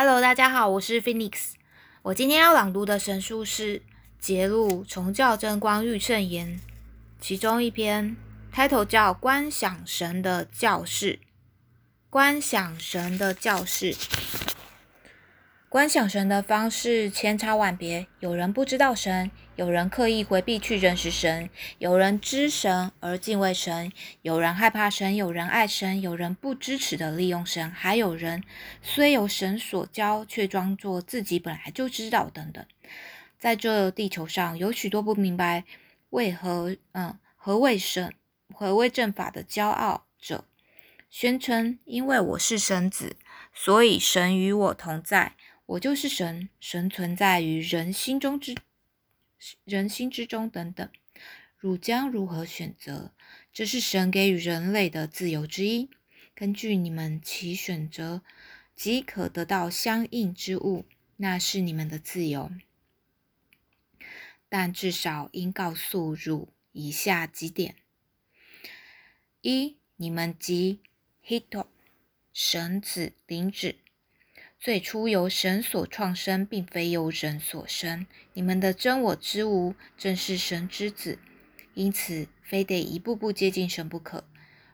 Hello，大家好，我是 Phoenix。我今天要朗读的神书是《揭露从教真光遇圣言》，其中一篇，title 叫《观想神的教室》。观想神的教室。观想神的方式千差万别，有人不知道神，有人刻意回避去认识神，有人知神而敬畏神，有人害怕神，有人爱神，有人不支持的利用神，还有人虽有神所教，却装作自己本来就知道等等。在这地球上有许多不明白为何嗯何谓神何谓正法的骄傲者，宣称因为我是神子，所以神与我同在。我就是神，神存在于人心中之人心之中等等。汝将如何选择？这是神给予人类的自由之一。根据你们其选择，即可得到相应之物，那是你们的自由。但至少应告诉汝以下几点：一、你们即 Hito 神子灵子。最初由神所创生，并非由人所生。你们的真我之无，正是神之子，因此非得一步步接近神不可。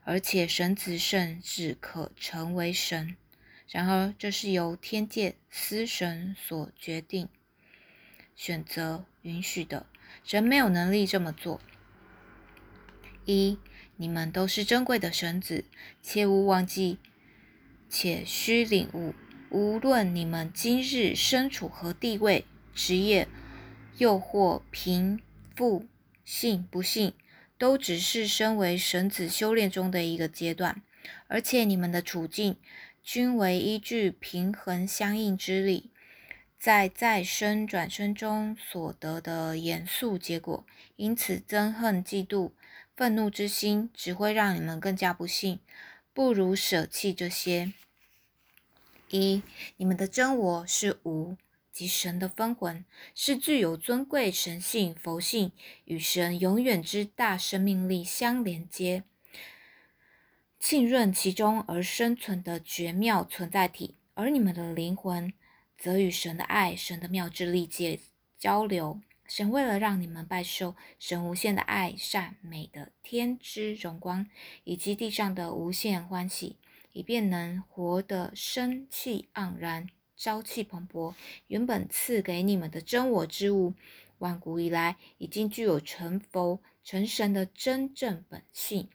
而且神子甚至可成为神。然而这是由天界司神所决定、选择、允许的，人没有能力这么做。一，你们都是珍贵的神子，切勿忘记，且需领悟。无论你们今日身处何地位、职业，又或贫富、幸不幸，都只是身为神子修炼中的一个阶段，而且你们的处境均为依据平衡相应之力，在再生转生中所得的严肃结果。因此，憎恨、嫉妒、愤怒之心只会让你们更加不幸，不如舍弃这些。一，你们的真我是无，即神的分魂，是具有尊贵神性、佛性，与神永远之大生命力相连接、浸润其中而生存的绝妙存在体。而你们的灵魂，则与神的爱、神的妙智力界交流。神为了让你们拜受神无限的爱、善美的天之荣光，以及地上的无限欢喜。以便能活得生气盎然、朝气蓬勃。原本赐给你们的真我之物，万古以来已经具有成佛成神的真正本性。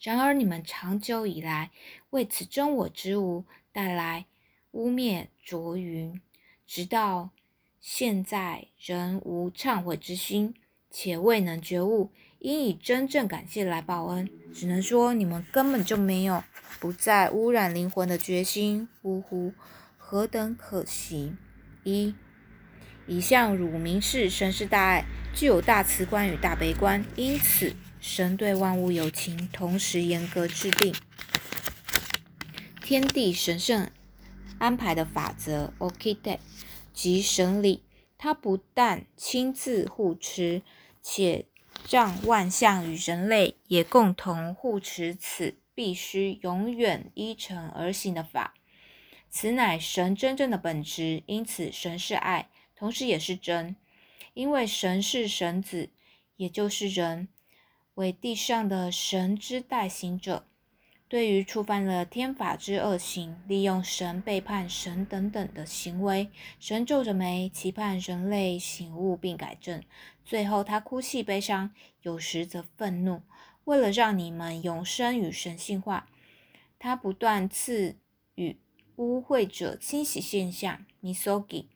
然而，你们长久以来为此真我之物带来污蔑浊云，直到现在仍无忏悔之心，且未能觉悟。应以真正感谢来报恩，只能说你们根本就没有不再污染灵魂的决心。呜呼，何等可惜！一，以向汝明示，神是大爱，具有大慈观与大悲观，因此神对万物有情，同时严格制定天地神圣安排的法则。O.K.D. 即神理，他不但亲自护持，且让万象与人类也共同护持此必须永远依诚而行的法，此乃神真正的本质。因此，神是爱，同时也是真，因为神是神子，也就是人，为地上的神之代行者。对于触犯了天法之恶行，利用神背叛神等等的行为，神皱着眉，期盼人类醒悟并改正。最后，他哭泣悲伤，有时则愤怒。为了让你们永生与神性化，他不断赐予污秽者清洗现象 （misogi），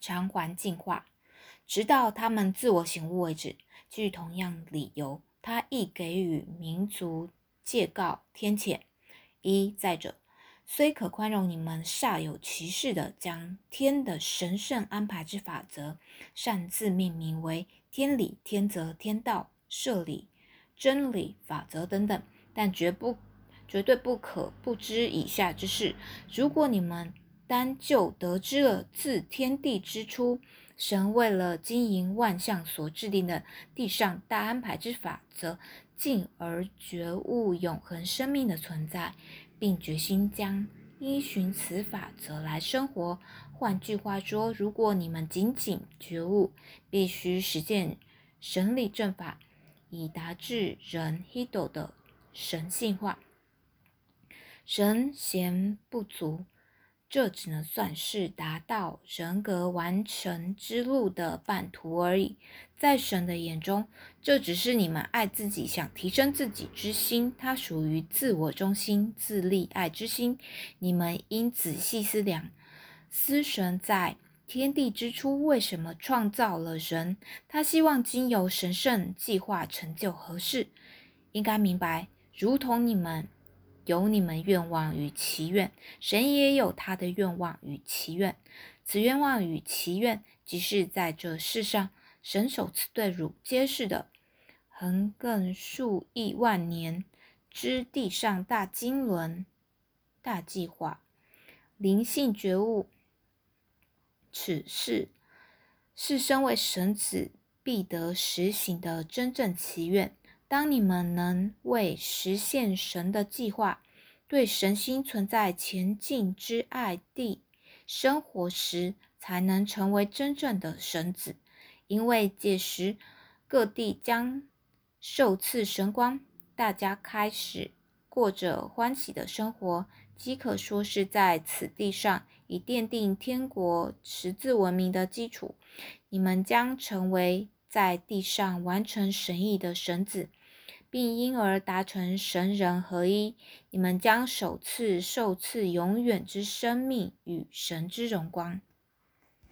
偿还净化，直到他们自我醒悟为止。据同样理由，他亦给予民族。戒告天谴：一再者，虽可宽容你们煞有其事的将天的神圣安排之法则擅自命名为天理、天则、天道、社理、真理、法则等等，但绝不绝对不可不知以下之事：如果你们单就得知了自天地之初，神为了经营万象所制定的地上大安排之法则。进而觉悟永恒生命的存在，并决心将依循此法则来生活。换句话说，如果你们仅仅觉悟，必须实践神理正法，以达至人 Hido 的神性化。神贤不足。这只能算是达到人格完成之路的半途而已。在神的眼中，这只是你们爱自己、想提升自己之心，它属于自我中心、自利爱之心。你们应仔细思量：思神在天地之初为什么创造了人？他希望经由神圣计划成就何事？应该明白，如同你们。有你们愿望与祈愿，神也有他的愿望与祈愿。此愿望与祈愿，即是在这世上，神首次对汝揭示的横亘数亿万年之地上大经纶、大计划、灵性觉悟。此事是身为神子必得实行的真正祈愿。当你们能为实现神的计划，对神心存在前进之爱地生活时，才能成为真正的神子。因为届时各地将受赐神光，大家开始过着欢喜的生活，即可说是在此地上已奠定天国十字文明的基础。你们将成为在地上完成神意的神子。并因而达成神人合一，你们将首次受赐永远之生命与神之荣光。